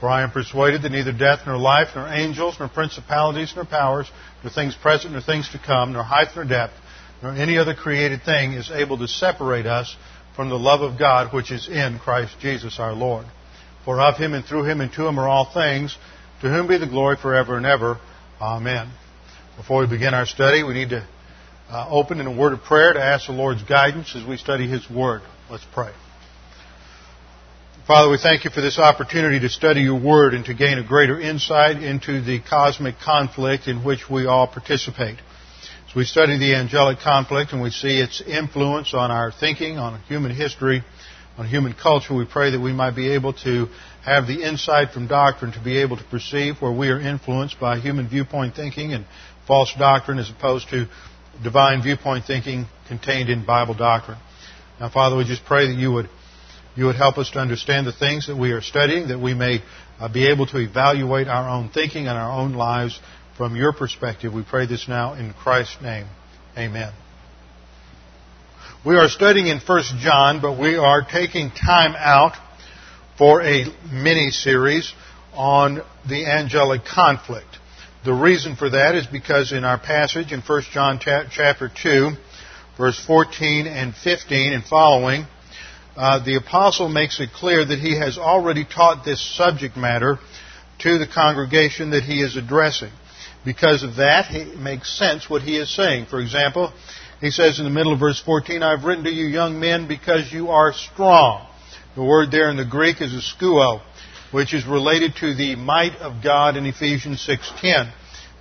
For I am persuaded that neither death, nor life, nor angels, nor principalities, nor powers, nor things present, nor things to come, nor height, nor depth, nor any other created thing is able to separate us from the love of God which is in Christ Jesus our Lord. For of him and through him and to him are all things, to whom be the glory forever and ever. Amen. Before we begin our study, we need to uh, open in a word of prayer to ask the Lord's guidance as we study his word. Let's pray. Father, we thank you for this opportunity to study your word and to gain a greater insight into the cosmic conflict in which we all participate. As we study the angelic conflict and we see its influence on our thinking, on human history, on human culture, we pray that we might be able to have the insight from doctrine to be able to perceive where we are influenced by human viewpoint thinking and false doctrine as opposed to divine viewpoint thinking contained in Bible doctrine. Now, Father, we just pray that you would you would help us to understand the things that we are studying, that we may uh, be able to evaluate our own thinking and our own lives from your perspective. We pray this now in Christ's name. Amen. We are studying in 1 John, but we are taking time out for a mini series on the angelic conflict. The reason for that is because in our passage in 1 John chapter 2, verse 14 and 15 and following, uh, the apostle makes it clear that he has already taught this subject matter to the congregation that he is addressing. Because of that, it makes sense what he is saying. For example, he says in the middle of verse 14, I've written to you young men because you are strong. The word there in the Greek is eskuo, which is related to the might of God in Ephesians 6.10,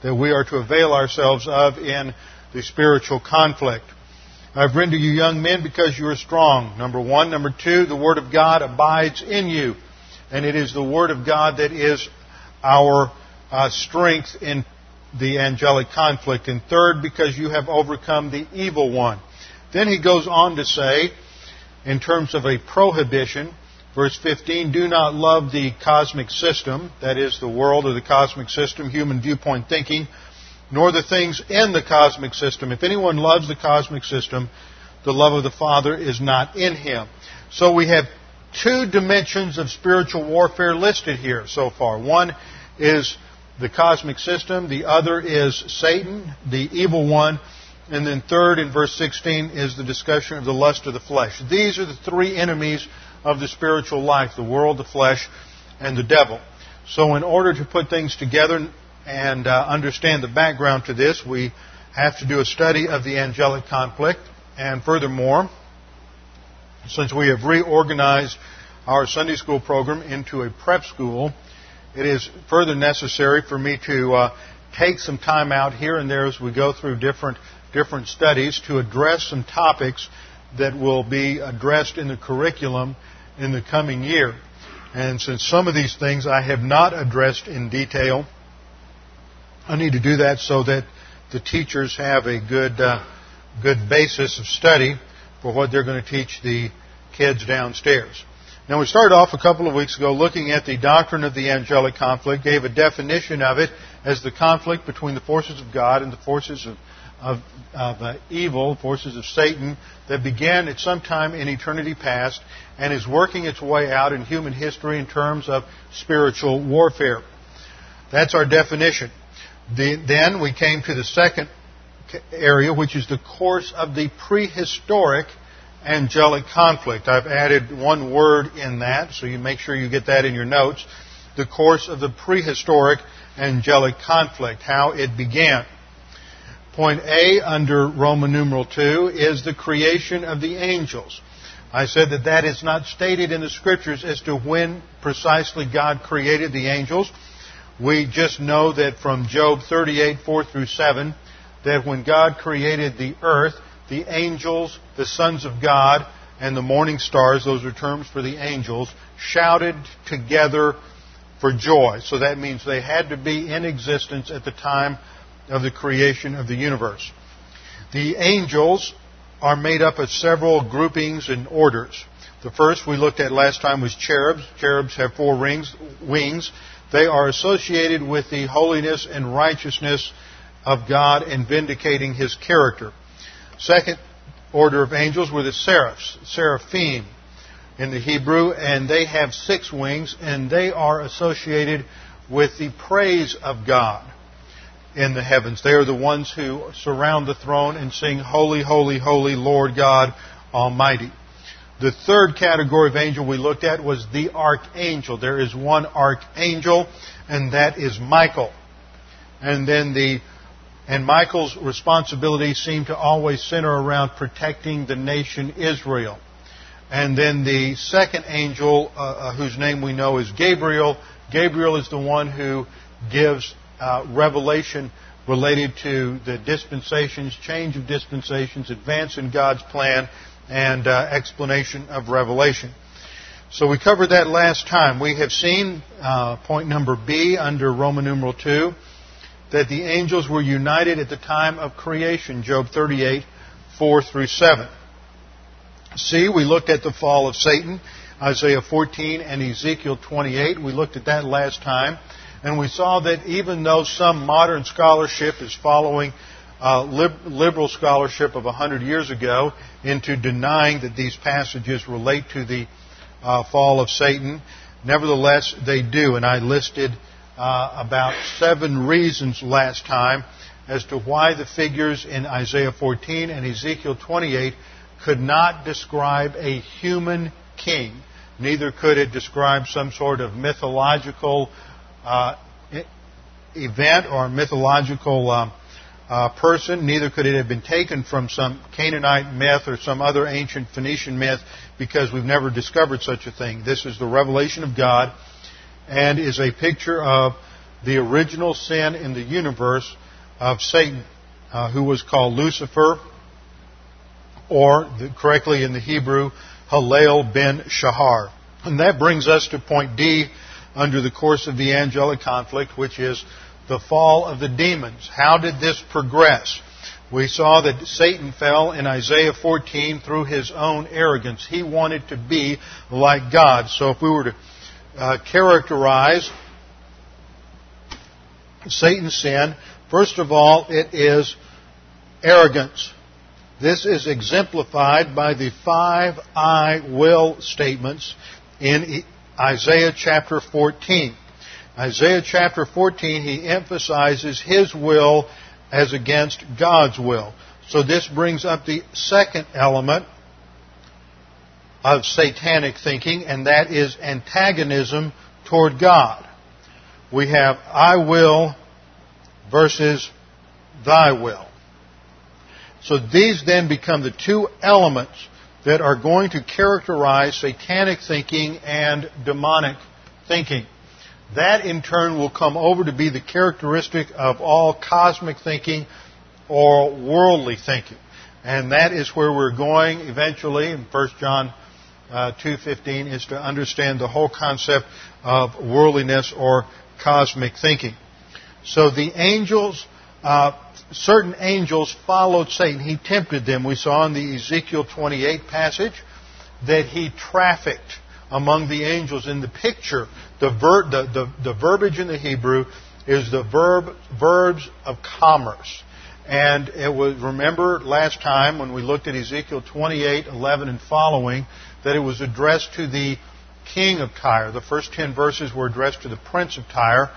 that we are to avail ourselves of in the spiritual conflict. I've to you young men because you are strong. Number one. Number two, the Word of God abides in you. And it is the Word of God that is our uh, strength in the angelic conflict. And third, because you have overcome the evil one. Then he goes on to say, in terms of a prohibition, verse 15, do not love the cosmic system, that is the world or the cosmic system, human viewpoint thinking, nor the things in the cosmic system. If anyone loves the cosmic system, the love of the Father is not in him. So we have two dimensions of spiritual warfare listed here so far. One is the cosmic system, the other is Satan, the evil one, and then third in verse 16 is the discussion of the lust of the flesh. These are the three enemies of the spiritual life, the world, the flesh, and the devil. So in order to put things together, and uh, understand the background to this, we have to do a study of the angelic conflict. And furthermore, since we have reorganized our Sunday school program into a prep school, it is further necessary for me to uh, take some time out here and there as we go through different different studies to address some topics that will be addressed in the curriculum in the coming year. And since some of these things I have not addressed in detail, I need to do that so that the teachers have a good, uh, good basis of study for what they're going to teach the kids downstairs. Now, we started off a couple of weeks ago looking at the doctrine of the angelic conflict, gave a definition of it as the conflict between the forces of God and the forces of, of, of uh, evil, forces of Satan, that began at some time in eternity past and is working its way out in human history in terms of spiritual warfare. That's our definition. The, then we came to the second area, which is the course of the prehistoric angelic conflict. I've added one word in that, so you make sure you get that in your notes. The course of the prehistoric angelic conflict, how it began. Point A under Roman numeral 2 is the creation of the angels. I said that that is not stated in the scriptures as to when precisely God created the angels. We just know that from Job 38, 4 through 7, that when God created the earth, the angels, the sons of God, and the morning stars, those are terms for the angels, shouted together for joy. So that means they had to be in existence at the time of the creation of the universe. The angels are made up of several groupings and orders. The first we looked at last time was cherubs. Cherubs have four rings, wings. They are associated with the holiness and righteousness of God and vindicating His character. Second order of angels were the seraphs, seraphim in the Hebrew, and they have six wings, and they are associated with the praise of God in the heavens. They are the ones who surround the throne and sing, Holy, Holy, Holy, Lord God Almighty. The third category of angel we looked at was the archangel. There is one archangel, and that is Michael. And then the and Michael's responsibilities seem to always center around protecting the nation Israel. And then the second angel, uh, uh, whose name we know is Gabriel, Gabriel is the one who gives uh, revelation related to the dispensations, change of dispensations, advance in God's plan, and uh, explanation of revelation. So we covered that last time. We have seen uh, point number B under Roman numeral 2 that the angels were united at the time of creation, Job 38, 4 through 7. C, we looked at the fall of Satan, Isaiah 14 and Ezekiel 28. We looked at that last time. And we saw that even though some modern scholarship is following uh, liberal scholarship of 100 years ago into denying that these passages relate to the uh, fall of Satan, nevertheless they do. And I listed uh, about seven reasons last time as to why the figures in Isaiah 14 and Ezekiel 28 could not describe a human king. Neither could it describe some sort of mythological uh, event or mythological um, uh, person. Neither could it have been taken from some Canaanite myth or some other ancient Phoenician myth because we've never discovered such a thing. This is the revelation of God and is a picture of the original sin in the universe of Satan, uh, who was called Lucifer, or the, correctly in the Hebrew, Halel ben Shahar. And that brings us to point D under the course of the angelic conflict, which is the fall of the demons. How did this progress? We saw that Satan fell in Isaiah 14 through his own arrogance. He wanted to be like God. So if we were to uh, characterize Satan's sin, first of all, it is arrogance. This is exemplified by the five I will statements in Isaiah chapter 14. Isaiah chapter 14, he emphasizes his will as against God's will. So this brings up the second element of satanic thinking, and that is antagonism toward God. We have I will versus thy will. So these then become the two elements that are going to characterize satanic thinking and demonic thinking. That in turn will come over to be the characteristic of all cosmic thinking or worldly thinking. And that is where we're going eventually in 1 John uh, 2.15 is to understand the whole concept of worldliness or cosmic thinking. So the angels, uh, certain angels followed Satan. He tempted them. We saw in the Ezekiel 28 passage that he trafficked among the angels. In the picture, the, ver- the, the, the verbiage in the Hebrew is the verb, verbs of commerce. And it was, remember last time when we looked at Ezekiel 28, 11 and following, that it was addressed to the king of Tyre. The first ten verses were addressed to the prince of Tyre,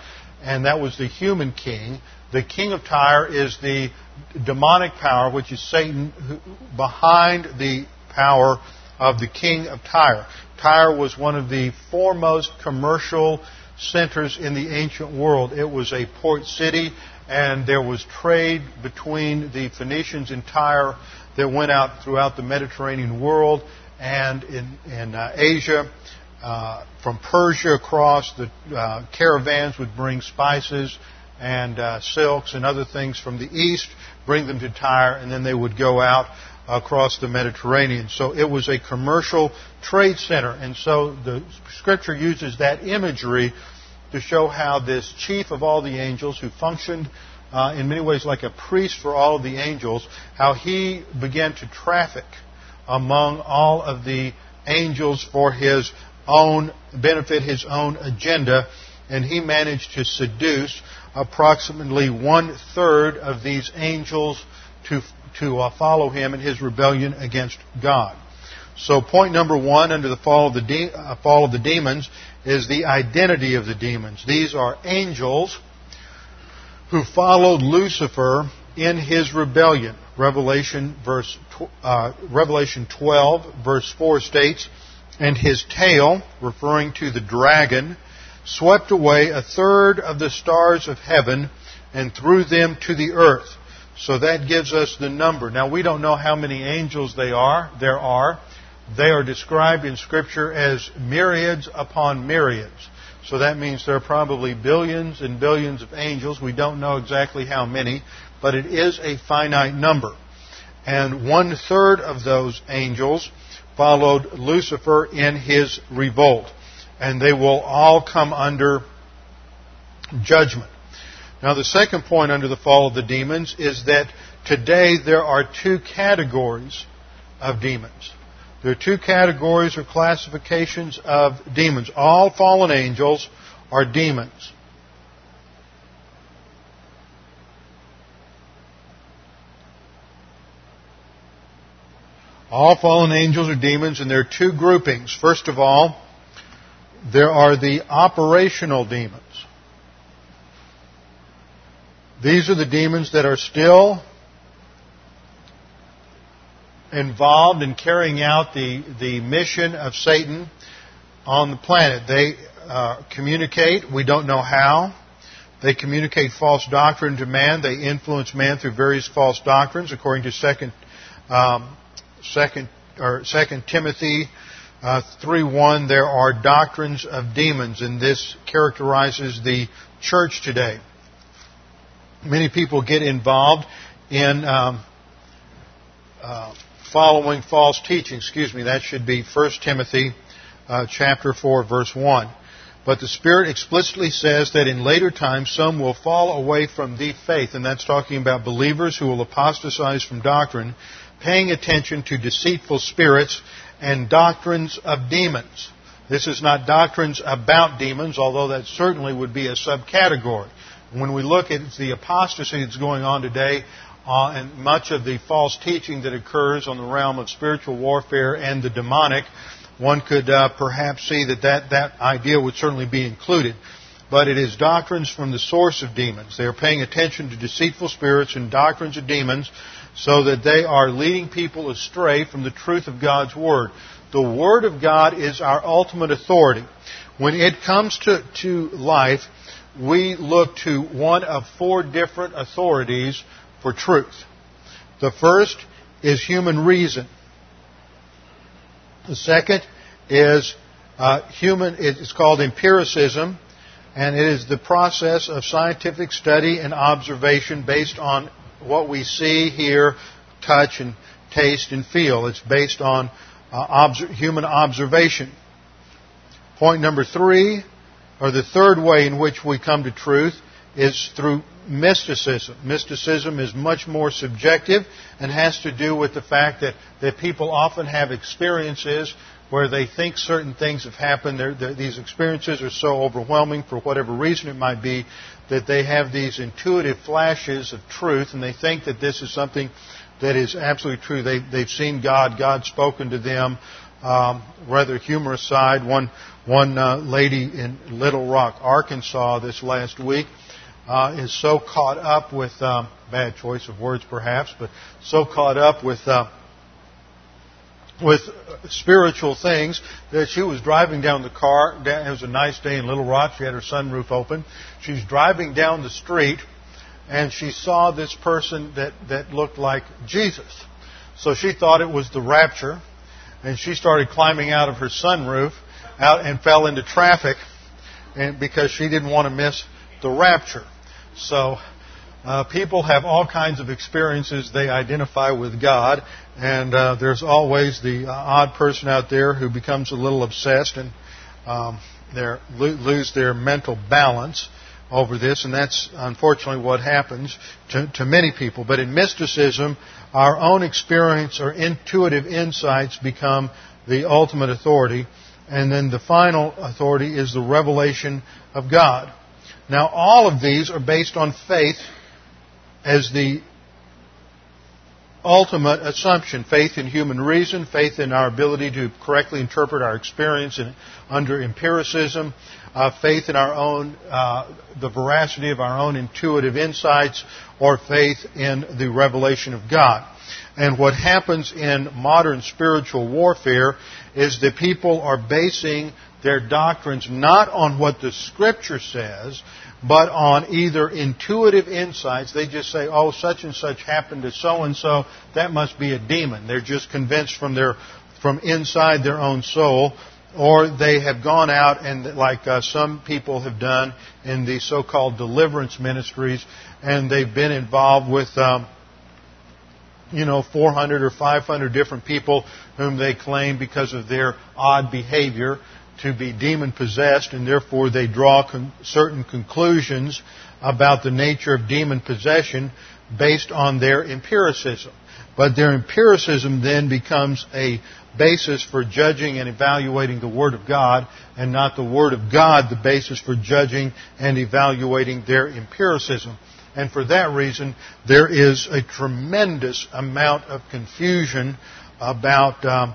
and that was the human king. The king of Tyre is the demonic power, which is Satan, behind the power of the king of Tyre. Tyre was one of the foremost commercial centers in the ancient world. It was a port city and there was trade between the Phoenicians and Tyre that went out throughout the Mediterranean world and in, in uh, Asia. Uh, from Persia across, the uh, caravans would bring spices and uh, silks and other things from the east, bring them to Tyre, and then they would go out across the Mediterranean. So it was a commercial trade center. And so the scripture uses that imagery to show how this chief of all the angels, who functioned uh, in many ways like a priest for all of the angels, how he began to traffic among all of the angels for his own benefit, his own agenda, and he managed to seduce approximately one third of these angels to, to uh, follow him in his rebellion against God. So point number one under the fall of the, de- uh, fall of the demons is the identity of the demons. These are angels who followed Lucifer in his rebellion. Revelation verse uh, Revelation 12 verse 4 states, "And his tail, referring to the dragon, swept away a third of the stars of heaven and threw them to the earth." So that gives us the number. Now we don't know how many angels they are. There are. They are described in Scripture as myriads upon myriads. So that means there are probably billions and billions of angels. We don't know exactly how many, but it is a finite number. And one third of those angels followed Lucifer in his revolt. And they will all come under judgment. Now, the second point under the fall of the demons is that today there are two categories of demons. There are two categories or classifications of demons. All fallen angels are demons. All fallen angels are demons, and there are two groupings. First of all, there are the operational demons. These are the demons that are still involved in carrying out the, the mission of Satan on the planet. They uh, communicate, we don't know how. They communicate false doctrine to man. They influence man through various false doctrines, according to Second, um, Second or Second Timothy uh, three one. There are doctrines of demons, and this characterizes the church today. Many people get involved in um, uh, following false teaching. Excuse me, that should be 1 Timothy uh, chapter 4 verse 1. But the Spirit explicitly says that in later times some will fall away from the faith, and that's talking about believers who will apostatize from doctrine, paying attention to deceitful spirits and doctrines of demons. This is not doctrines about demons, although that certainly would be a subcategory. When we look at the apostasy that's going on today, uh, and much of the false teaching that occurs on the realm of spiritual warfare and the demonic, one could uh, perhaps see that, that that idea would certainly be included. But it is doctrines from the source of demons. They are paying attention to deceitful spirits and doctrines of demons so that they are leading people astray from the truth of God's Word. The Word of God is our ultimate authority. When it comes to, to life, we look to one of four different authorities for truth. The first is human reason. The second is uh, human, it's called empiricism, and it is the process of scientific study and observation based on what we see, hear, touch, and taste and feel. It's based on uh, human observation. Point number three, or the third way in which we come to truth, is through mysticism. Mysticism is much more subjective and has to do with the fact that, that people often have experiences where they think certain things have happened. They're, they're, these experiences are so overwhelming for whatever reason it might be that they have these intuitive flashes of truth and they think that this is something that is absolutely true. They, they've seen God, God's spoken to them. Um, rather humorous side. One one uh, lady in Little Rock, Arkansas, this last week uh, is so caught up with um, bad choice of words, perhaps, but so caught up with uh, with spiritual things that she was driving down the car. It was a nice day in Little Rock. She had her sunroof open. She's driving down the street, and she saw this person that, that looked like Jesus. So she thought it was the rapture, and she started climbing out of her sunroof out and fell into traffic and because she didn't want to miss the rapture. So uh, people have all kinds of experiences they identify with God, and uh, there's always the uh, odd person out there who becomes a little obsessed and um, they lose their mental balance over this, and that's unfortunately what happens to, to many people. But in mysticism, our own experience or intuitive insights become the ultimate authority, and then the final authority is the revelation of God. Now, all of these are based on faith as the ultimate assumption faith in human reason, faith in our ability to correctly interpret our experience under empiricism, uh, faith in our own, uh, the veracity of our own intuitive insights, or faith in the revelation of God. And what happens in modern spiritual warfare is that people are basing their doctrines not on what the Scripture says, but on either intuitive insights. They just say, oh, such and such happened to so and so, that must be a demon. They're just convinced from their, from inside their own soul. Or they have gone out and, like uh, some people have done in the so-called deliverance ministries, and they've been involved with, um, you know, 400 or 500 different people whom they claim because of their odd behavior to be demon possessed, and therefore they draw con- certain conclusions about the nature of demon possession based on their empiricism. But their empiricism then becomes a basis for judging and evaluating the Word of God, and not the Word of God the basis for judging and evaluating their empiricism. And for that reason, there is a tremendous amount of confusion about um,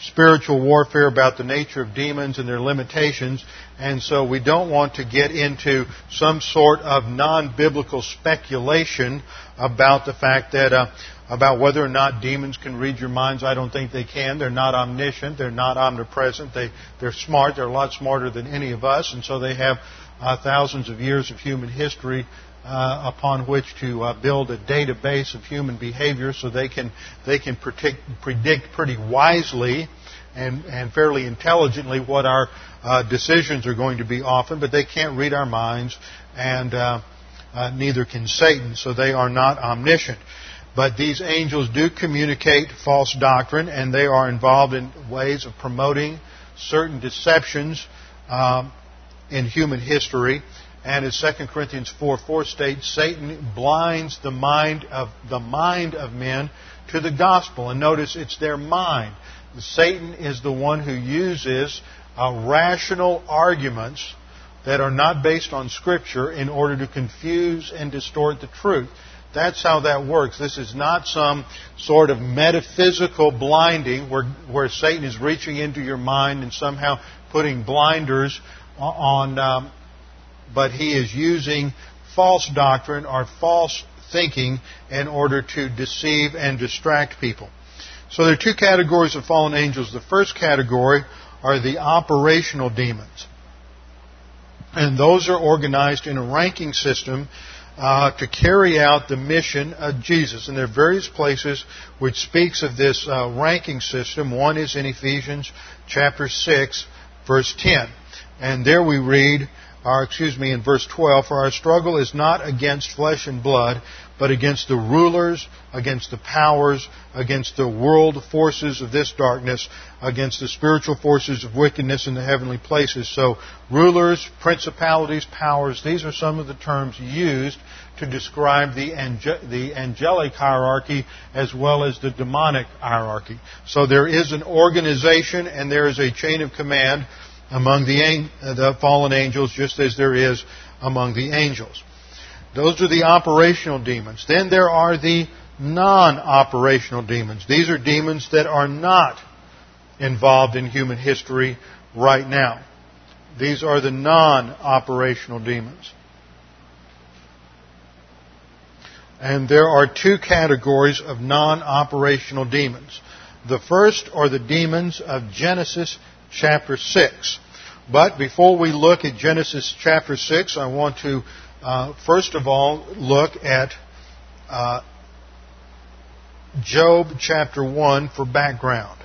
spiritual warfare about the nature of demons and their limitations, and so we don't want to get into some sort of non-biblical speculation about the fact that uh, about whether or not demons can read your minds. I don't think they can. They're not omniscient. They're not omnipresent. They they're smart. They're a lot smarter than any of us, and so they have uh, thousands of years of human history uh, upon which to uh, build a database of human behavior so they can they can predict, predict pretty wisely and, and fairly intelligently what our uh, decisions are going to be often, but they can't read our minds, and uh, uh, neither can Satan, so they are not omniscient. But these angels do communicate false doctrine, and they are involved in ways of promoting certain deceptions um, in human history. And as 2 Corinthians 4 4 states, Satan blinds the mind of the mind of men to the gospel. And notice it's their mind. Satan is the one who uses uh, rational arguments that are not based on Scripture in order to confuse and distort the truth. That's how that works. This is not some sort of metaphysical blinding where, where Satan is reaching into your mind and somehow putting blinders on, um, but he is using false doctrine or false thinking in order to deceive and distract people. So there are two categories of fallen angels. The first category are the operational demons. And those are organized in a ranking system uh, to carry out the mission of Jesus. And there are various places which speaks of this uh, ranking system. One is in Ephesians chapter 6, verse 10. And there we read, or excuse me, in verse 12, for our struggle is not against flesh and blood, but against the rulers, against the powers, against the world forces of this darkness, against the spiritual forces of wickedness in the heavenly places. So, rulers, principalities, powers, these are some of the terms used to describe the, ange- the angelic hierarchy as well as the demonic hierarchy. So there is an organization and there is a chain of command among the, the fallen angels, just as there is among the angels. Those are the operational demons. Then there are the non-operational demons. These are demons that are not involved in human history right now. These are the non-operational demons. And there are two categories of non-operational demons. The first are the demons of Genesis chapter 6. But before we look at Genesis chapter 6, I want to uh, first of all look at uh, Job chapter 1 for background.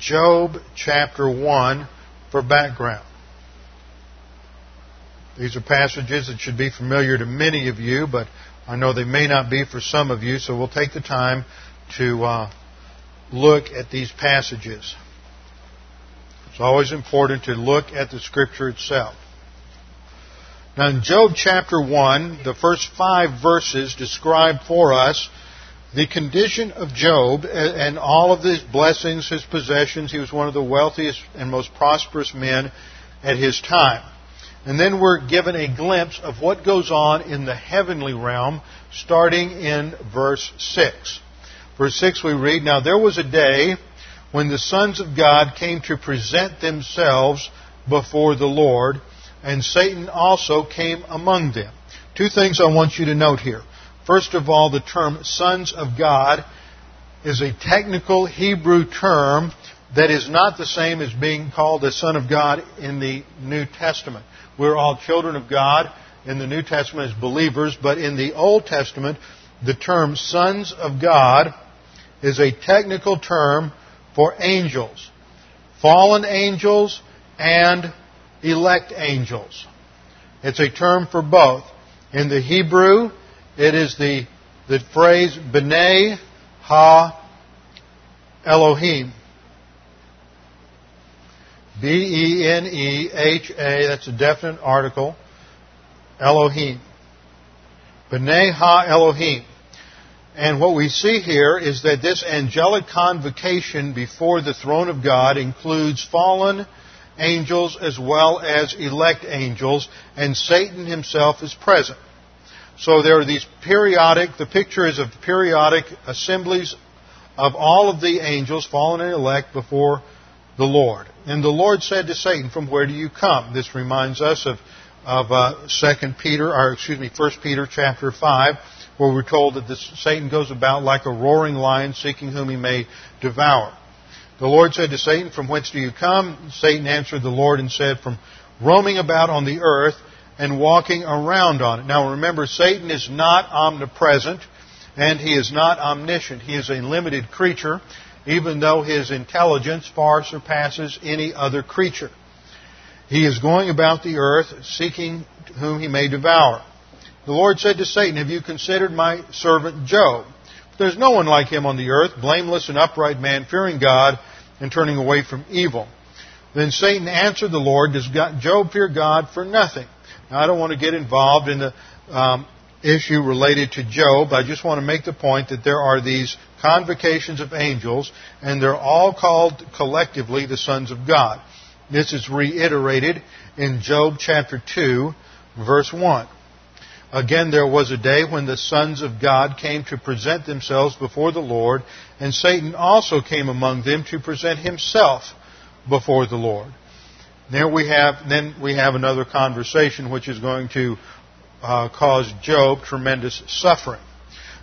Job chapter 1 for background. These are passages that should be familiar to many of you, but I know they may not be for some of you, so we'll take the time to uh, look at these passages. It's always important to look at the Scripture itself. Now, in Job chapter 1, the first five verses describe for us the condition of Job and all of his blessings, his possessions. He was one of the wealthiest and most prosperous men at his time. And then we're given a glimpse of what goes on in the heavenly realm, starting in verse 6. Verse 6 we read, Now there was a day when the sons of God came to present themselves before the Lord, and Satan also came among them. Two things I want you to note here. First of all, the term sons of God is a technical Hebrew term that is not the same as being called a son of God in the New Testament. We're all children of God in the New Testament as believers, but in the Old Testament, the term sons of God is a technical term for angels. Fallen angels and elect angels. It's a term for both. In the Hebrew, it is the, the phrase B'nai Ha Elohim. B E N E H A, that's a definite article. Elohim. B'nai Elohim. And what we see here is that this angelic convocation before the throne of God includes fallen angels as well as elect angels, and Satan himself is present. So there are these periodic, the picture is of periodic assemblies of all of the angels, fallen and elect, before the Lord. And the Lord said to Satan, From where do you come? This reminds us of, of uh, 2 Peter, or excuse me, 1 Peter chapter 5, where we're told that this, Satan goes about like a roaring lion seeking whom he may devour. The Lord said to Satan, From whence do you come? Satan answered the Lord and said, From roaming about on the earth and walking around on it. Now remember, Satan is not omnipresent and he is not omniscient. He is a limited creature even though his intelligence far surpasses any other creature. He is going about the earth seeking whom he may devour. The Lord said to Satan, Have you considered my servant Job? There's no one like him on the earth, blameless and upright man, fearing God and turning away from evil. Then Satan answered the Lord, Does Job fear God for nothing? Now, I don't want to get involved in the um, issue related to Job. I just want to make the point that there are these convocations of angels, and they're all called collectively the sons of God. This is reiterated in Job chapter 2, verse 1. Again, there was a day when the sons of God came to present themselves before the Lord, and Satan also came among them to present himself before the Lord. There we have, then we have another conversation which is going to uh, cause Job tremendous suffering.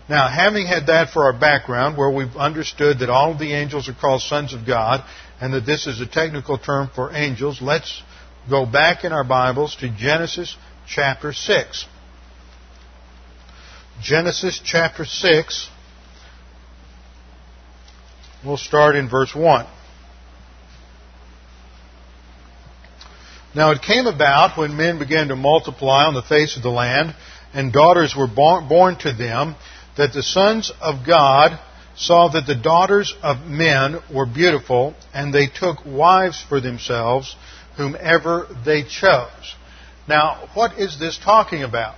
Now, having had that for our background, where we've understood that all of the angels are called sons of God, and that this is a technical term for angels, let's go back in our Bibles to Genesis chapter 6. Genesis chapter 6, we'll start in verse 1. Now it came about when men began to multiply on the face of the land, and daughters were born to them, that the sons of God saw that the daughters of men were beautiful, and they took wives for themselves, whomever they chose. Now, what is this talking about?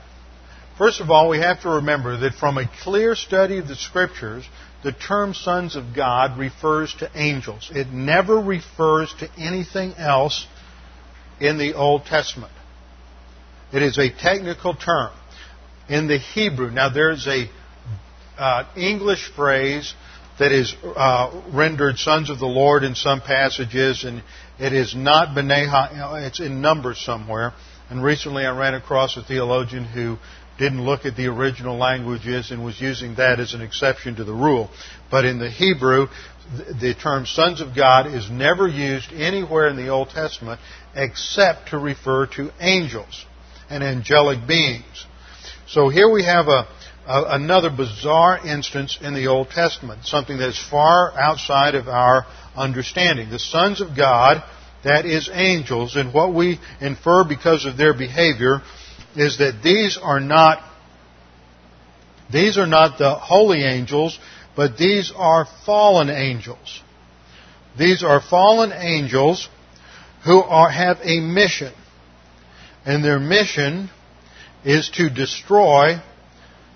First of all, we have to remember that from a clear study of the Scriptures, the term sons of God refers to angels. It never refers to anything else in the Old Testament. It is a technical term. In the Hebrew, now there's a uh, English phrase that is uh, rendered sons of the Lord in some passages, and it is not Beneha, it's in Numbers somewhere. And recently I ran across a theologian who didn't look at the original languages and was using that as an exception to the rule. But in the Hebrew, the term sons of God is never used anywhere in the Old Testament except to refer to angels and angelic beings. So here we have a, a, another bizarre instance in the Old Testament, something that is far outside of our understanding. The sons of God, that is angels, and what we infer because of their behavior is that these are not these are not the holy angels, but these are fallen angels. These are fallen angels who are, have a mission. And their mission is to destroy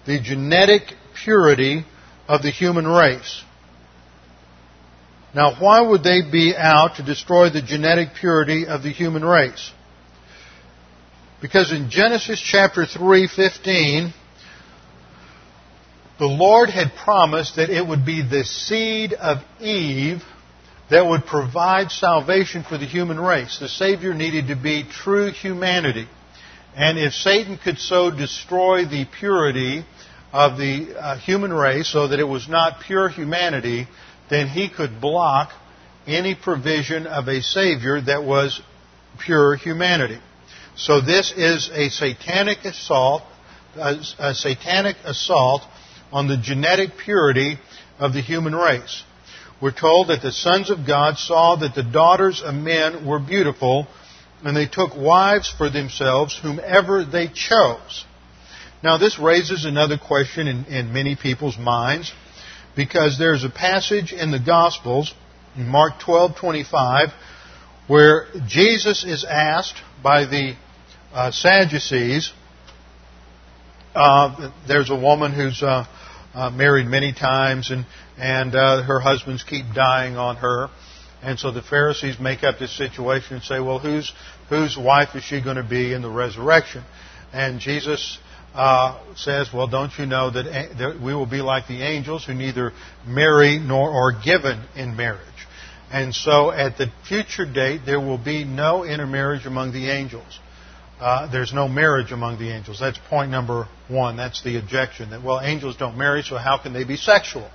the genetic purity of the human race. Now, why would they be out to destroy the genetic purity of the human race? Because in Genesis chapter 3:15, the Lord had promised that it would be the seed of Eve that would provide salvation for the human race. The Savior needed to be true humanity. And if Satan could so destroy the purity of the uh, human race so that it was not pure humanity, then he could block any provision of a Savior that was pure humanity. So this is a satanic assault, a, a satanic assault on the genetic purity of the human race. We're told that the sons of God saw that the daughters of men were beautiful, and they took wives for themselves whomever they chose. Now, this raises another question in, in many people's minds because there's a passage in the Gospels, in Mark 12:25, where Jesus is asked by the uh, Sadducees. Uh, there's a woman who's uh, uh married many times, and and uh, her husbands keep dying on her. And so the Pharisees make up this situation and say, well, whose, whose wife is she going to be in the resurrection? And Jesus uh, says, well, don't you know that, that we will be like the angels who neither marry nor are given in marriage? And so at the future date, there will be no intermarriage among the angels. Uh, there's no marriage among the angels. That's point number one. That's the objection that, well, angels don't marry, so how can they be sexual?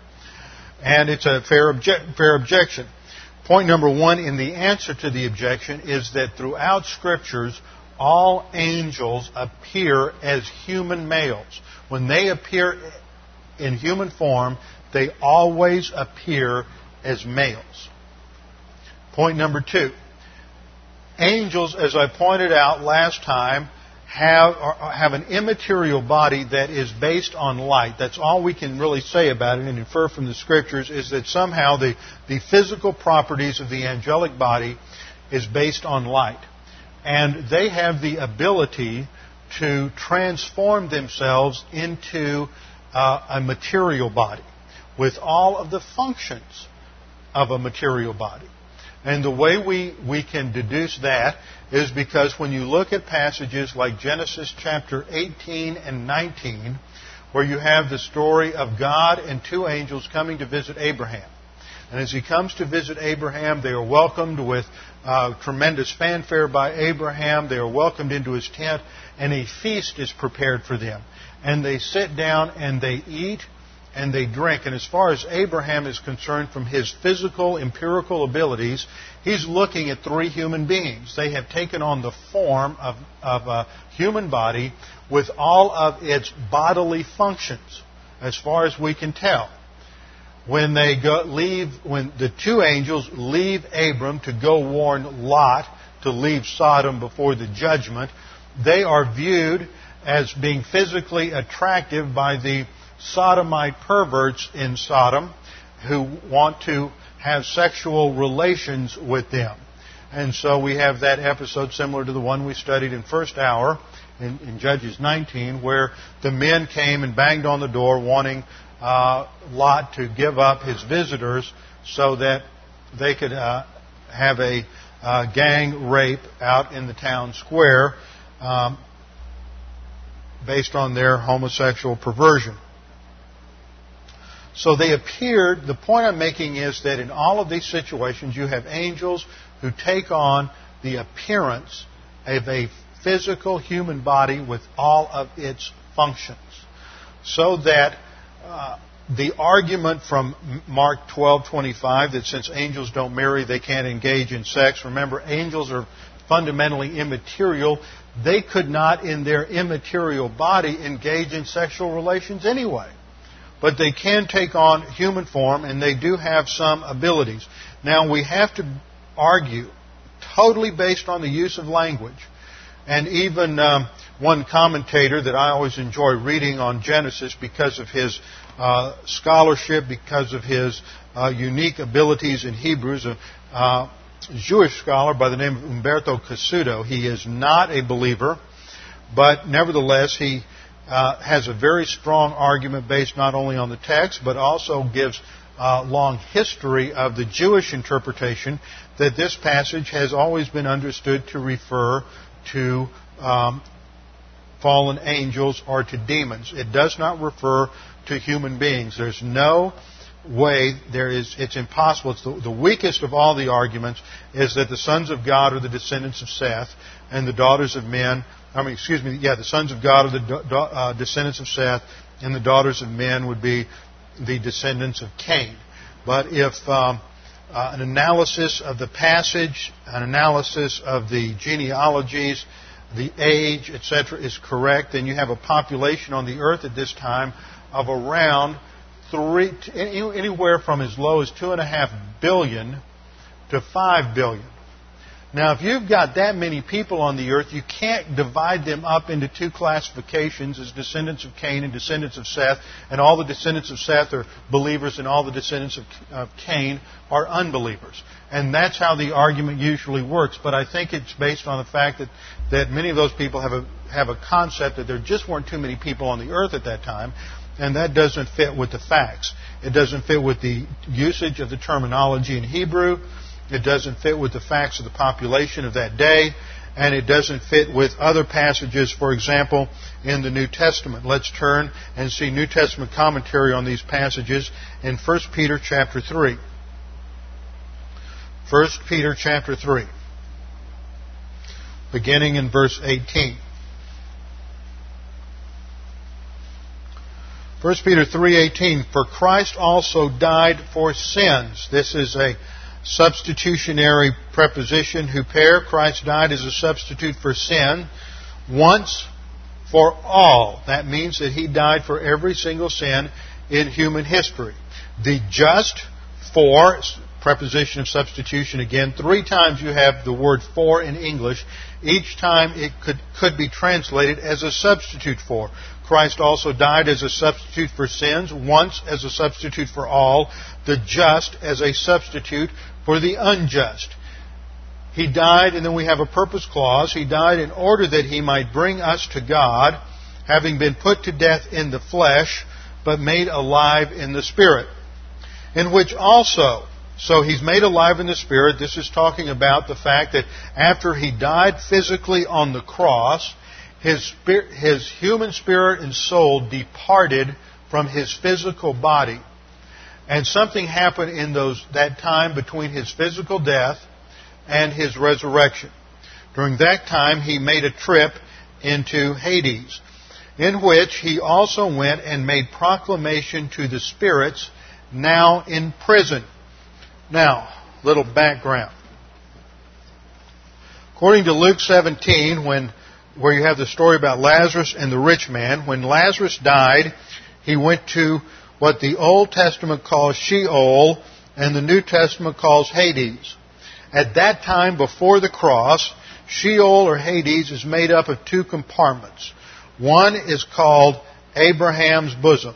And it's a fair, obje- fair objection. Point number one in the answer to the objection is that throughout scriptures, all angels appear as human males. When they appear in human form, they always appear as males. Point number two. Angels, as I pointed out last time, have, have an immaterial body that is based on light. That's all we can really say about it and infer from the scriptures is that somehow the, the physical properties of the angelic body is based on light and they have the ability to transform themselves into uh, a material body with all of the functions of a material body. And the way we, we can deduce that is because when you look at passages like Genesis chapter 18 and 19, where you have the story of God and two angels coming to visit Abraham. And as he comes to visit Abraham, they are welcomed with uh, tremendous fanfare by Abraham. They are welcomed into his tent, and a feast is prepared for them. And they sit down and they eat and they drink. And as far as Abraham is concerned, from his physical, empirical abilities, he's looking at three human beings. They have taken on the form of, of a human body with all of its bodily functions, as far as we can tell when they go, leave, when the two angels leave Abram to go warn Lot to leave Sodom before the judgment, they are viewed as being physically attractive by the sodomite perverts in Sodom who want to have sexual relations with them. And so we have that episode similar to the one we studied in first hour in, in Judges 19, where the men came and banged on the door wanting uh, Lot to give up his visitors so that they could uh, have a uh, gang rape out in the town square um, based on their homosexual perversion. So they appeared, the point I'm making is that in all of these situations you have angels who take on the appearance of a physical human body with all of its functions. So that uh, the argument from Mark 12:25 that since angels don't marry, they can't engage in sex. Remember, angels are fundamentally immaterial, they could not, in their immaterial body, engage in sexual relations anyway. But they can take on human form, and they do have some abilities. Now, we have to argue, totally based on the use of language. And even um, one commentator that I always enjoy reading on Genesis because of his uh, scholarship, because of his uh, unique abilities in Hebrews, a uh, Jewish scholar by the name of Umberto Cassuto. He is not a believer, but nevertheless, he uh, has a very strong argument based not only on the text, but also gives uh, long history of the Jewish interpretation that this passage has always been understood to refer to um, fallen angels or to demons. It does not refer to human beings. There's no way there is it's impossible it's the, the, weakest of all the arguments is that the sons of god are the descendants of seth and the daughters of men i mean excuse me yeah the sons of god are the uh, descendants of seth and the daughters of men would be the descendants of cain but if um, uh, an analysis of the passage an analysis of the genealogies the age etc is correct then you have a population on the earth at this time of around three, anywhere from as low as two and a half billion to five billion. Now, if you've got that many people on the earth, you can't divide them up into two classifications as descendants of Cain and descendants of Seth, and all the descendants of Seth are believers and all the descendants of Cain are unbelievers. And that's how the argument usually works. But I think it's based on the fact that, that many of those people have a, have a concept that there just weren't too many people on the earth at that time, and that doesn't fit with the facts. It doesn't fit with the usage of the terminology in Hebrew. It doesn't fit with the facts of the population of that day. And it doesn't fit with other passages, for example, in the New Testament. Let's turn and see New Testament commentary on these passages in 1 Peter chapter 3. 1 Peter chapter 3, beginning in verse 18. 1 Peter 3:18 For Christ also died for sins. This is a substitutionary preposition huper. Christ died as a substitute for sin once for all. That means that he died for every single sin in human history. The just for preposition of substitution again. Three times you have the word for in English. Each time it could, could be translated as a substitute for. Christ also died as a substitute for sins, once as a substitute for all, the just as a substitute for the unjust. He died, and then we have a purpose clause. He died in order that he might bring us to God, having been put to death in the flesh, but made alive in the Spirit. In which also, so he's made alive in the Spirit. This is talking about the fact that after he died physically on the cross, his, spirit, his human spirit and soul departed from his physical body. And something happened in those, that time between his physical death and his resurrection. During that time, he made a trip into Hades, in which he also went and made proclamation to the spirits now in prison. Now, little background. According to Luke 17, when where you have the story about Lazarus and the rich man. When Lazarus died, he went to what the Old Testament calls Sheol and the New Testament calls Hades. At that time before the cross, Sheol or Hades is made up of two compartments. One is called Abraham's bosom.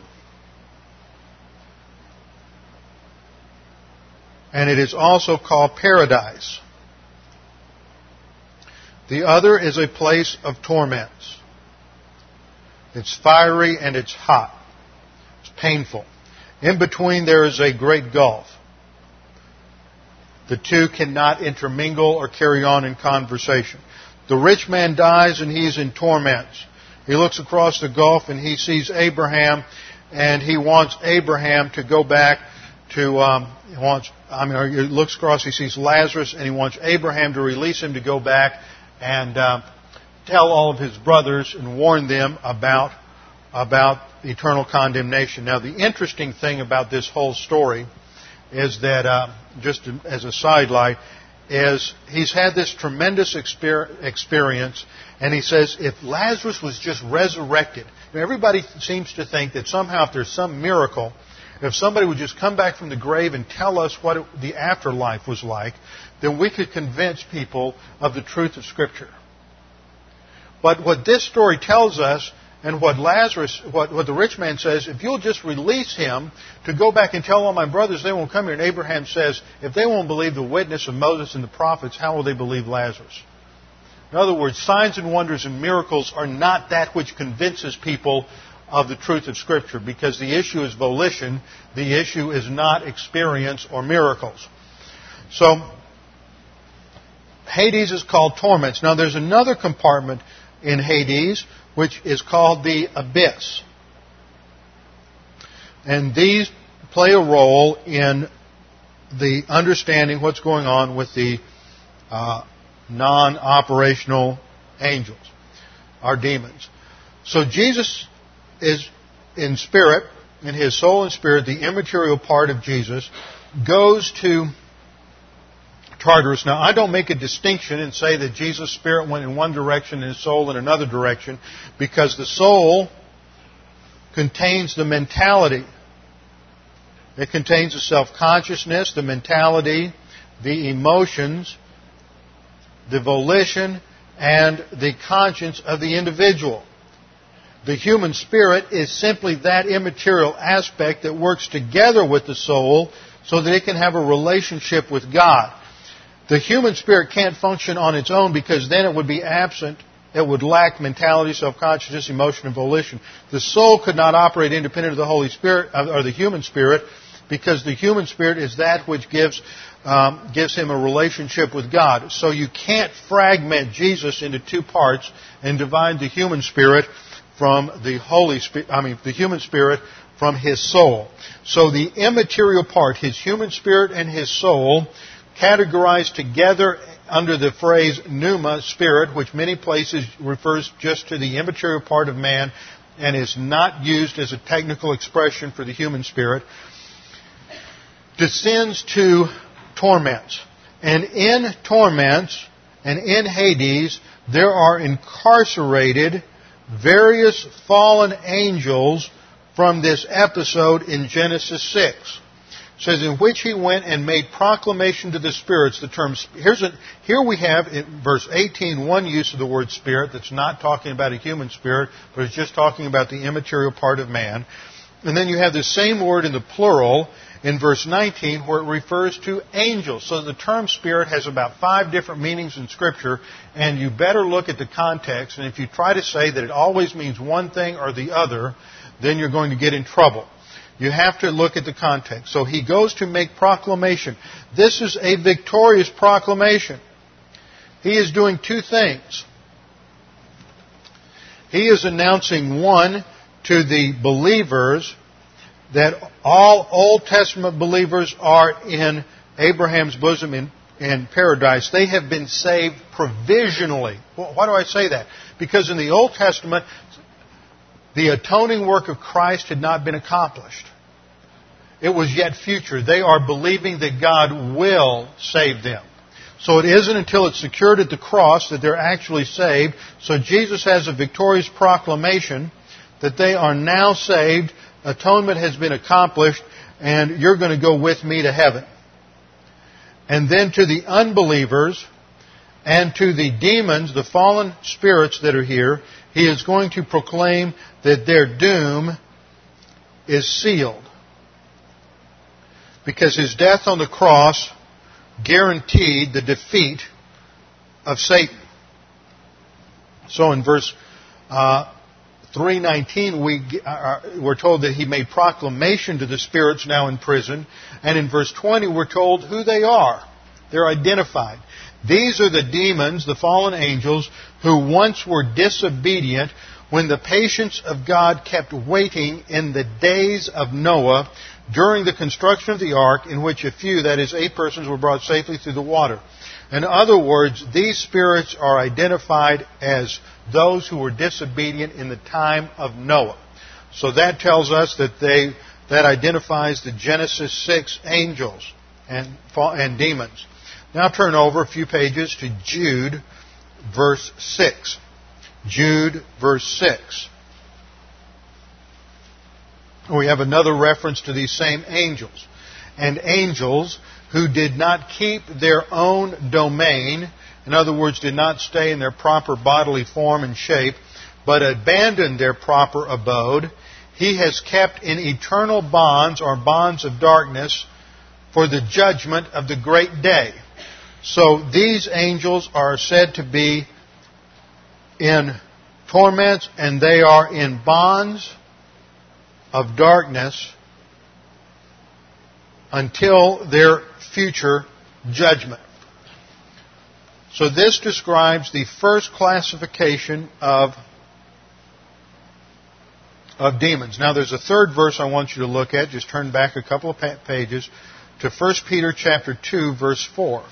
And it is also called paradise. The other is a place of torments. It's fiery and it's hot. It's painful. In between there is a great gulf. The two cannot intermingle or carry on in conversation. The rich man dies and he is in torments. He looks across the gulf and he sees Abraham and he wants Abraham to go back to, um, he wants, I mean, he looks across, he sees Lazarus and he wants Abraham to release him to go back and uh, tell all of his brothers and warn them about about eternal condemnation. Now, the interesting thing about this whole story is that, uh, just as a sidelight, is he's had this tremendous experience, and he says if Lazarus was just resurrected, everybody seems to think that somehow if there's some miracle, if somebody would just come back from the grave and tell us what it, the afterlife was like, then we could convince people of the truth of Scripture. But what this story tells us, and what Lazarus, what, what the rich man says, if you'll just release him to go back and tell all my brothers they won't come here. And Abraham says, if they won't believe the witness of Moses and the prophets, how will they believe Lazarus? In other words, signs and wonders and miracles are not that which convinces people of the truth of Scripture because the issue is volition, the issue is not experience or miracles. So, Hades is called torments. Now, there's another compartment in Hades which is called the abyss. And these play a role in the understanding what's going on with the uh, non operational angels, our demons. So Jesus is in spirit, in his soul and spirit, the immaterial part of Jesus, goes to Tartarus. Now, I don't make a distinction and say that Jesus' spirit went in one direction and his soul in another direction, because the soul contains the mentality. It contains the self consciousness, the mentality, the emotions, the volition, and the conscience of the individual. The human spirit is simply that immaterial aspect that works together with the soul so that it can have a relationship with God. The human spirit can't function on its own because then it would be absent. It would lack mentality, self-consciousness, emotion, and volition. The soul could not operate independent of the Holy Spirit or the human spirit because the human spirit is that which gives um, gives him a relationship with God. So you can't fragment Jesus into two parts and divide the human spirit from the Holy Spirit, I mean, the human spirit from his soul. So the immaterial part, his human spirit and his soul, categorized together under the phrase pneuma, spirit, which many places refers just to the immaterial part of man and is not used as a technical expression for the human spirit, descends to torments. And in torments and in Hades, there are incarcerated various fallen angels from this episode in Genesis 6. It says, in which he went and made proclamation to the spirits. The term, here's a, here we have in verse 18 one use of the word spirit that's not talking about a human spirit, but it's just talking about the immaterial part of man. And then you have the same word in the plural in verse 19 where it refers to angels. So the term spirit has about five different meanings in Scripture, and you better look at the context. And if you try to say that it always means one thing or the other, then you're going to get in trouble. You have to look at the context. So he goes to make proclamation. This is a victorious proclamation. He is doing two things. He is announcing one to the believers that all Old Testament believers are in Abraham's bosom in, in paradise. They have been saved provisionally. Why do I say that? Because in the Old Testament, the atoning work of Christ had not been accomplished. It was yet future. They are believing that God will save them. So it isn't until it's secured at the cross that they're actually saved. So Jesus has a victorious proclamation that they are now saved atonement has been accomplished, and you're going to go with me to heaven. And then to the unbelievers and to the demons, the fallen spirits that are here, he is going to proclaim that their doom is sealed. Because his death on the cross guaranteed the defeat of Satan. So in verse uh, 319, we, uh, uh, we're told that he made proclamation to the spirits now in prison. And in verse 20, we're told who they are. They're identified. These are the demons, the fallen angels, who once were disobedient when the patience of God kept waiting in the days of Noah during the construction of the ark in which a few, that is, eight persons, were brought safely through the water. In other words, these spirits are identified as those who were disobedient in the time of Noah. So that tells us that they that identifies the Genesis 6 angels and, and demons. Now turn over a few pages to Jude, verse 6. Jude, verse 6. We have another reference to these same angels. And angels who did not keep their own domain, in other words, did not stay in their proper bodily form and shape, but abandoned their proper abode, he has kept in eternal bonds or bonds of darkness for the judgment of the great day. So these angels are said to be in torments and they are in bonds of darkness until their future judgment. So this describes the first classification of, of demons. Now there's a third verse I want you to look at. Just turn back a couple of pages to 1 Peter chapter 2 verse 4.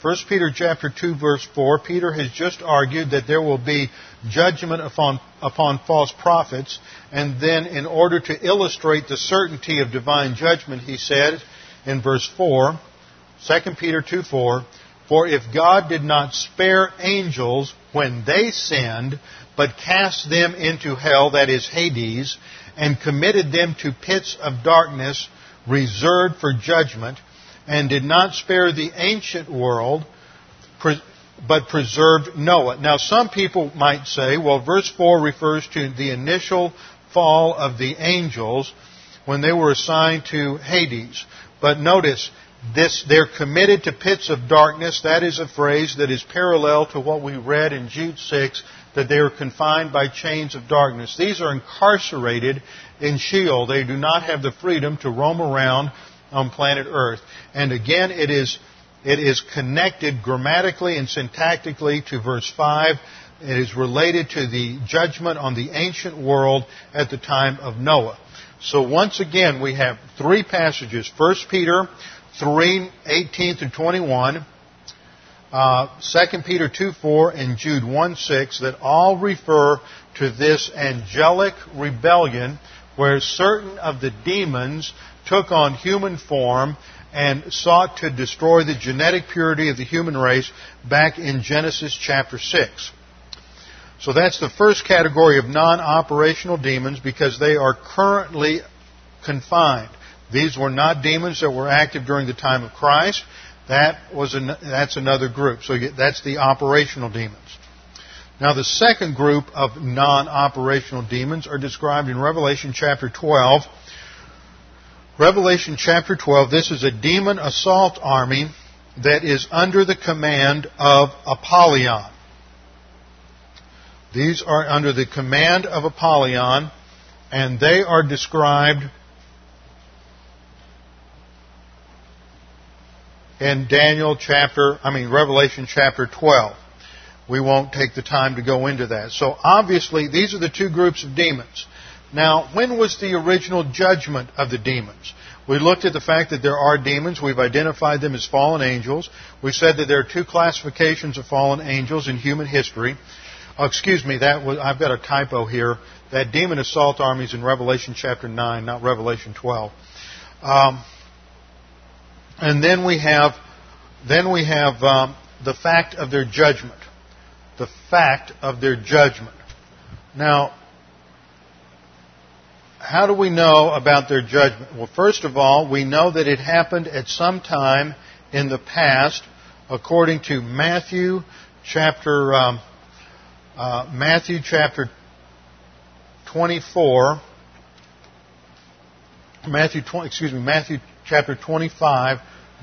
1 Peter chapter 2 verse 4, Peter has just argued that there will be judgment upon, upon false prophets, and then in order to illustrate the certainty of divine judgment, he said in verse 4, 2 Peter 2 4, For if God did not spare angels when they sinned, but cast them into hell, that is Hades, and committed them to pits of darkness reserved for judgment, and did not spare the ancient world, but preserved Noah. Now, some people might say, well, verse 4 refers to the initial fall of the angels when they were assigned to Hades. But notice, this, they're committed to pits of darkness. That is a phrase that is parallel to what we read in Jude 6, that they are confined by chains of darkness. These are incarcerated in Sheol. They do not have the freedom to roam around on planet Earth. And again, it is, it is connected grammatically and syntactically to verse 5. It is related to the judgment on the ancient world at the time of Noah. So once again, we have three passages. 1 Peter 3, 18 through 21, uh, 2 Peter 2, 4, and Jude 1, 6 that all refer to this angelic rebellion where certain of the demons took on human form and sought to destroy the genetic purity of the human race back in Genesis chapter 6. So that's the first category of non-operational demons because they are currently confined. These were not demons that were active during the time of Christ. That was an, that's another group. So that's the operational demons. Now the second group of non-operational demons are described in Revelation chapter 12 Revelation chapter 12, this is a demon assault army that is under the command of Apollyon. These are under the command of Apollyon, and they are described in Daniel chapter, I mean Revelation chapter 12. We won't take the time to go into that. So obviously, these are the two groups of demons. Now, when was the original judgment of the demons? We looked at the fact that there are demons. We've identified them as fallen angels. We said that there are two classifications of fallen angels in human history. Oh, excuse me, that was, I've got a typo here. That demon assault army is in Revelation chapter 9, not Revelation 12. Um, and then we have, then we have um, the fact of their judgment. The fact of their judgment. Now, how do we know about their judgment? Well, first of all, we know that it happened at some time in the past, according to Matthew chapter um, uh, Matthew chapter 24. Matthew 20, excuse me, Matthew chapter 25,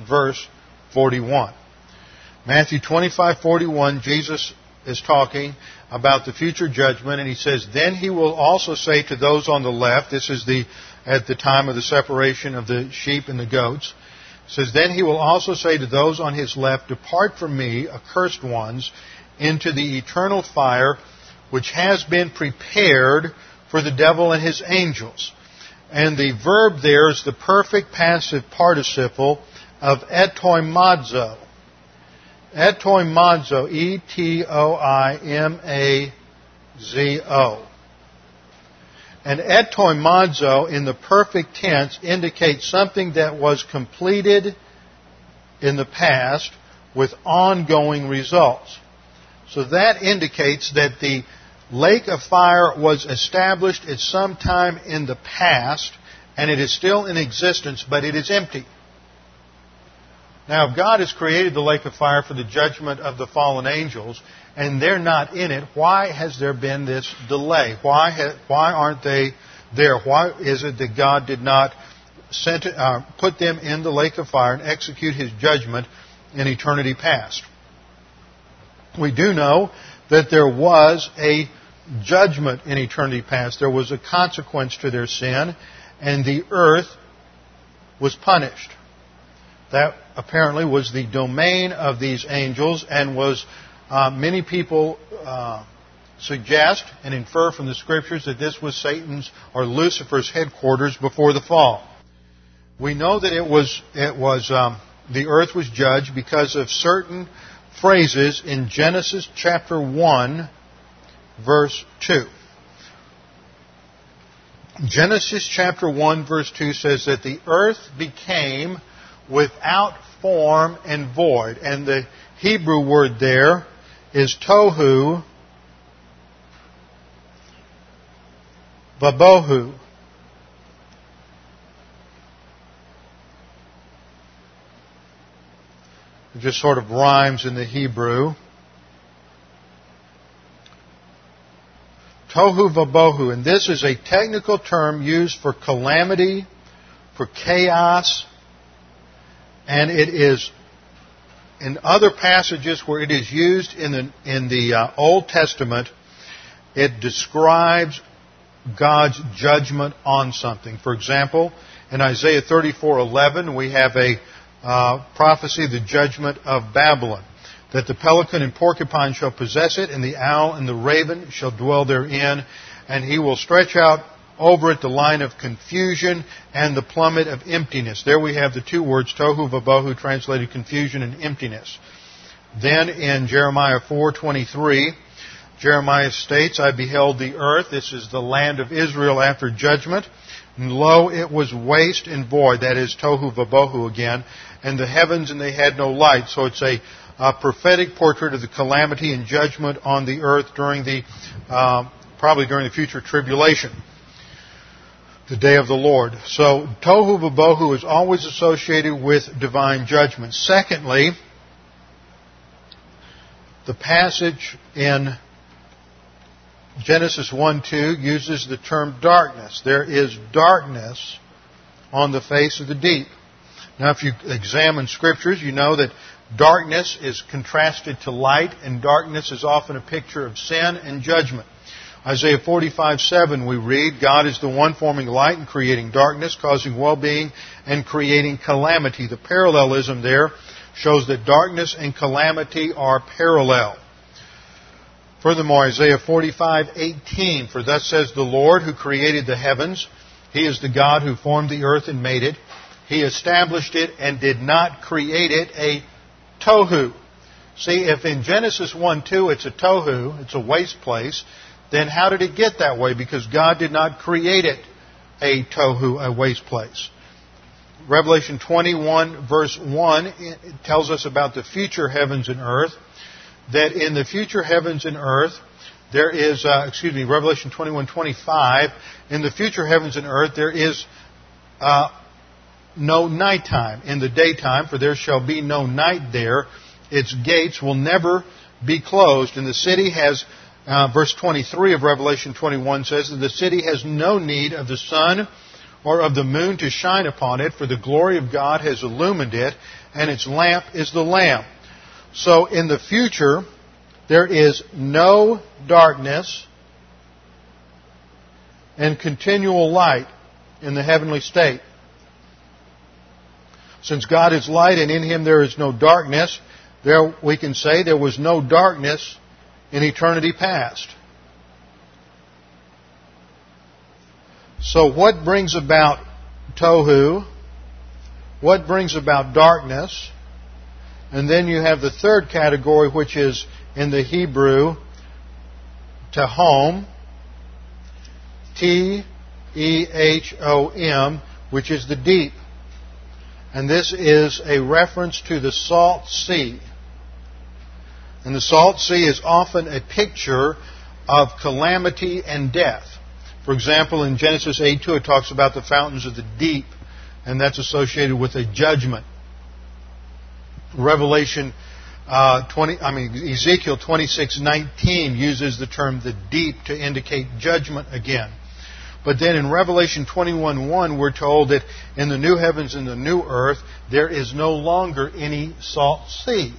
verse 41. Matthew 25, 41, Jesus is talking about the future judgment, and he says, Then he will also say to those on the left, this is the at the time of the separation of the sheep and the goats. says, Then he will also say to those on his left, Depart from me, accursed ones, into the eternal fire which has been prepared for the devil and his angels. And the verb there is the perfect passive participle of etoimazo Etoimazo, E-T-O-I-M-A-Z-O. And etoimazo in the perfect tense indicates something that was completed in the past with ongoing results. So that indicates that the lake of fire was established at some time in the past, and it is still in existence, but it is empty. Now, if God has created the lake of fire for the judgment of the fallen angels, and they're not in it, why has there been this delay? Why, ha- why aren't they there? Why is it that God did not sent, uh, put them in the lake of fire and execute his judgment in eternity past? We do know that there was a judgment in eternity past. There was a consequence to their sin, and the earth was punished. That apparently was the domain of these angels and was, uh, many people uh, suggest and infer from the scriptures that this was Satan's or Lucifer's headquarters before the fall. We know that it was, it was um, the earth was judged because of certain phrases in Genesis chapter 1, verse 2. Genesis chapter 1, verse 2 says that the earth became without form and void. And the Hebrew word there is tohu vabohu. It just sort of rhymes in the Hebrew. Tohu vabohu, and this is a technical term used for calamity, for chaos, and it is in other passages where it is used in the, in the uh, Old Testament, it describes God's judgment on something. For example, in Isaiah 34:11, we have a uh, prophecy, the judgment of Babylon, that the pelican and porcupine shall possess it, and the owl and the raven shall dwell therein, and he will stretch out over it the line of confusion and the plummet of emptiness. There we have the two words, tohu vabohu, translated confusion and emptiness. Then in Jeremiah 4:23, Jeremiah states, I beheld the earth, this is the land of Israel after judgment, and lo, it was waste and void, that is tohu vabohu again, and the heavens and they had no light. So it's a, a prophetic portrait of the calamity and judgment on the earth during the, uh, probably during the future tribulation the day of the Lord. So tohu vabohu is always associated with divine judgment. Secondly, the passage in Genesis 1 2 uses the term darkness. There is darkness on the face of the deep. Now, if you examine scriptures, you know that darkness is contrasted to light, and darkness is often a picture of sin and judgment. Isaiah 45, 7, we read, God is the one forming light and creating darkness, causing well-being and creating calamity. The parallelism there shows that darkness and calamity are parallel. Furthermore, Isaiah 45:18, for thus says the Lord who created the heavens, he is the God who formed the earth and made it. He established it and did not create it a tohu. See, if in Genesis 1 2 it's a tohu, it's a waste place, then how did it get that way? Because God did not create it a tohu, a waste place. Revelation 21 verse 1 tells us about the future heavens and earth that in the future heavens and earth, there is, uh, excuse me, Revelation 21:25. In the future heavens and earth, there is uh, no nighttime in the daytime, for there shall be no night there. Its gates will never be closed, and the city has. Uh, verse 23 of Revelation 21 says that the city has no need of the sun or of the moon to shine upon it, for the glory of God has illumined it, and its lamp is the Lamb. So in the future, there is no darkness and continual light in the heavenly state. Since God is light and in Him there is no darkness, there we can say there was no darkness in eternity past. So what brings about tohu? What brings about darkness? And then you have the third category, which is in the Hebrew, tehom, T E H O M, which is the deep. And this is a reference to the salt sea. And the salt sea is often a picture of calamity and death. For example, in Genesis 8 2, it talks about the fountains of the deep, and that's associated with a judgment. Revelation uh, 20, I mean Ezekiel 26:19 uses the term the deep to indicate judgment again. But then in Revelation 21:1 we're told that in the new heavens and the new earth there is no longer any salt sea.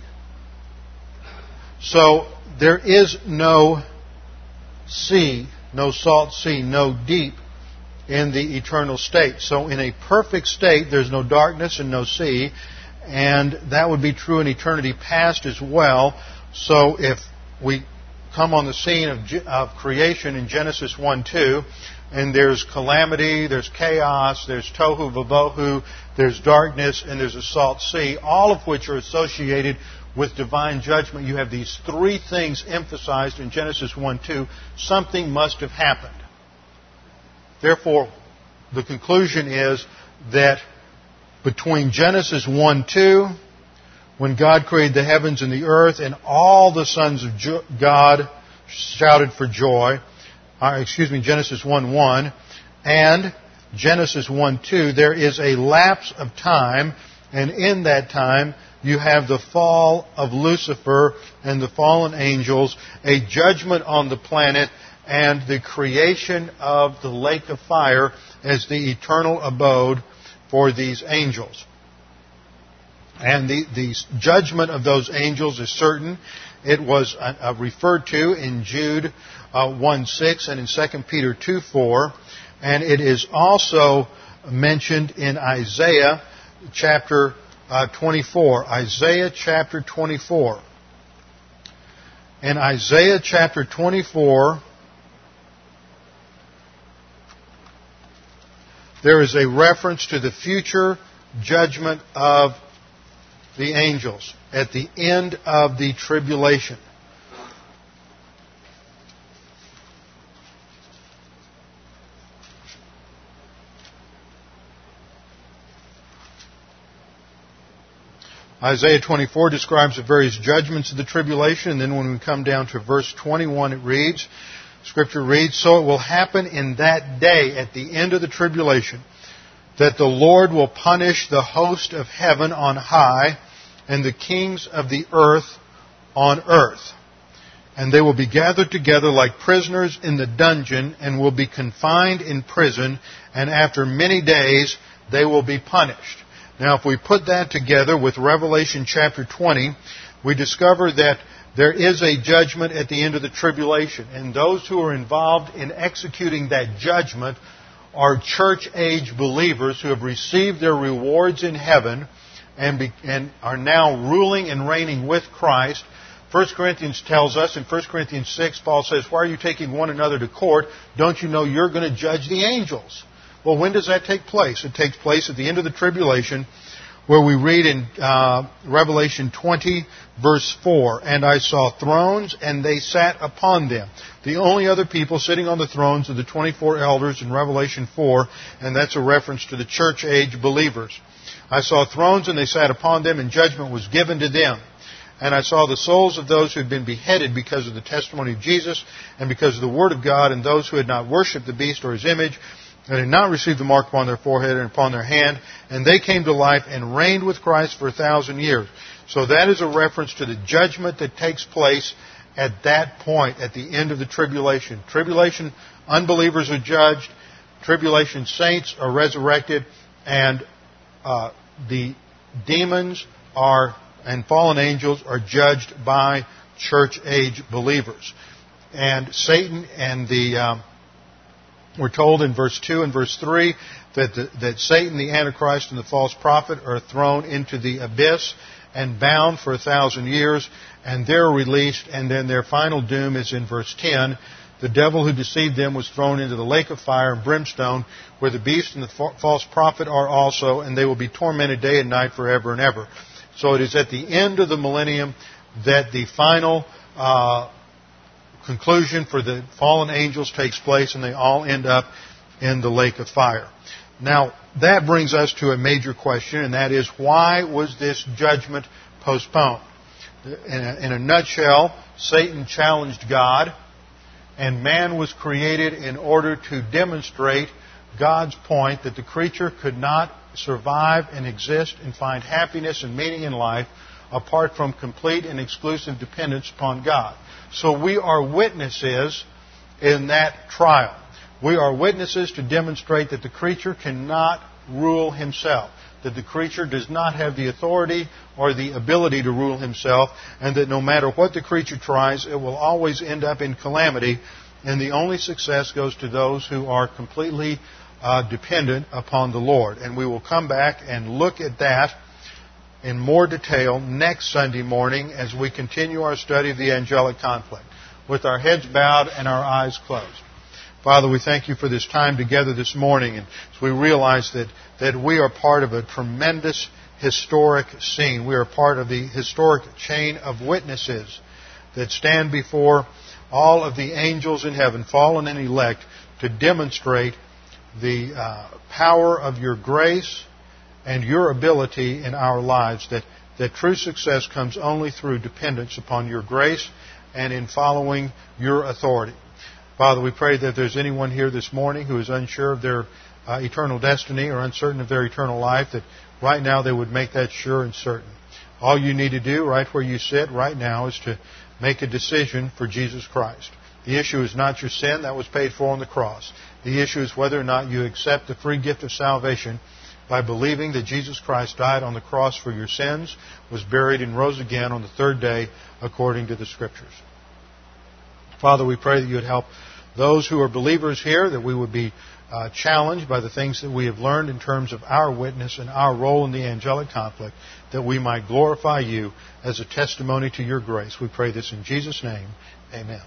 So there is no sea no salt sea, no deep in the eternal state. So in a perfect state, there's no darkness and no sea, and that would be true in eternity past as well. So if we come on the scene of, of creation in Genesis 1 2, and there's calamity, there's chaos, there's tohu vavohu, there's darkness, and there's a salt sea, all of which are associated with divine judgment, you have these three things emphasized in Genesis 1 2. Something must have happened. Therefore, the conclusion is that between Genesis 1 2, when God created the heavens and the earth, and all the sons of God shouted for joy, uh, excuse me, Genesis 1 1, and Genesis 1 2, there is a lapse of time, and in that time, you have the fall of Lucifer and the fallen angels, a judgment on the planet, and the creation of the lake of fire as the eternal abode for these angels. And the, the judgment of those angels is certain. It was uh, uh referred to in Jude uh, 1 6 and in 2 Peter 2 4. And it is also mentioned in Isaiah chapter uh, 24. Isaiah chapter 24. In Isaiah chapter 24, there is a reference to the future judgment of the angels at the end of the tribulation. Isaiah 24 describes the various judgments of the tribulation, and then when we come down to verse 21, it reads, Scripture reads, So it will happen in that day, at the end of the tribulation, that the Lord will punish the host of heaven on high, and the kings of the earth on earth. And they will be gathered together like prisoners in the dungeon, and will be confined in prison, and after many days they will be punished. Now, if we put that together with Revelation chapter 20, we discover that there is a judgment at the end of the tribulation. And those who are involved in executing that judgment are church age believers who have received their rewards in heaven and, be, and are now ruling and reigning with Christ. 1 Corinthians tells us in 1 Corinthians 6, Paul says, Why are you taking one another to court? Don't you know you're going to judge the angels? Well, when does that take place? It takes place at the end of the tribulation, where we read in uh, Revelation 20, verse 4, And I saw thrones, and they sat upon them. The only other people sitting on the thrones are the 24 elders in Revelation 4, and that's a reference to the church age believers. I saw thrones, and they sat upon them, and judgment was given to them. And I saw the souls of those who had been beheaded because of the testimony of Jesus and because of the Word of God, and those who had not worshipped the beast or his image, and had not received the mark upon their forehead and upon their hand, and they came to life and reigned with Christ for a thousand years. So that is a reference to the judgment that takes place at that point, at the end of the tribulation. Tribulation, unbelievers are judged, tribulation saints are resurrected, and uh, the demons are and fallen angels are judged by church age believers. And Satan and the um, we're told in verse 2 and verse 3 that, the, that Satan, the Antichrist, and the false prophet are thrown into the abyss and bound for a thousand years, and they're released, and then their final doom is in verse 10. The devil who deceived them was thrown into the lake of fire and brimstone, where the beast and the false prophet are also, and they will be tormented day and night forever and ever. So it is at the end of the millennium that the final uh, conclusion for the fallen angels takes place and they all end up in the lake of fire. Now, that brings us to a major question, and that is why was this judgment postponed? In a, in a nutshell, Satan challenged God, and man was created in order to demonstrate God's point that the creature could not survive and exist and find happiness and meaning in life apart from complete and exclusive dependence upon God. So we are witnesses in that trial. We are witnesses to demonstrate that the creature cannot rule himself, that the creature does not have the authority or the ability to rule himself, and that no matter what the creature tries, it will always end up in calamity, and the only success goes to those who are completely uh, dependent upon the Lord. And we will come back and look at that in more detail next Sunday morning as we continue our study of the angelic conflict, with our heads bowed and our eyes closed. Father, we thank you for this time together this morning, and we realize that, that we are part of a tremendous historic scene. We are part of the historic chain of witnesses that stand before all of the angels in heaven, fallen and elect, to demonstrate the uh, power of your grace and your ability in our lives, that, that true success comes only through dependence upon your grace and in following your authority. Father, we pray that there's anyone here this morning who is unsure of their uh, eternal destiny or uncertain of their eternal life, that right now they would make that sure and certain. All you need to do right where you sit right now is to make a decision for Jesus Christ. The issue is not your sin, that was paid for on the cross. The issue is whether or not you accept the free gift of salvation by believing that Jesus Christ died on the cross for your sins, was buried, and rose again on the third day according to the Scriptures. Father, we pray that you would help those who are believers here, that we would be uh, challenged by the things that we have learned in terms of our witness and our role in the angelic conflict, that we might glorify you as a testimony to your grace. We pray this in Jesus' name. Amen.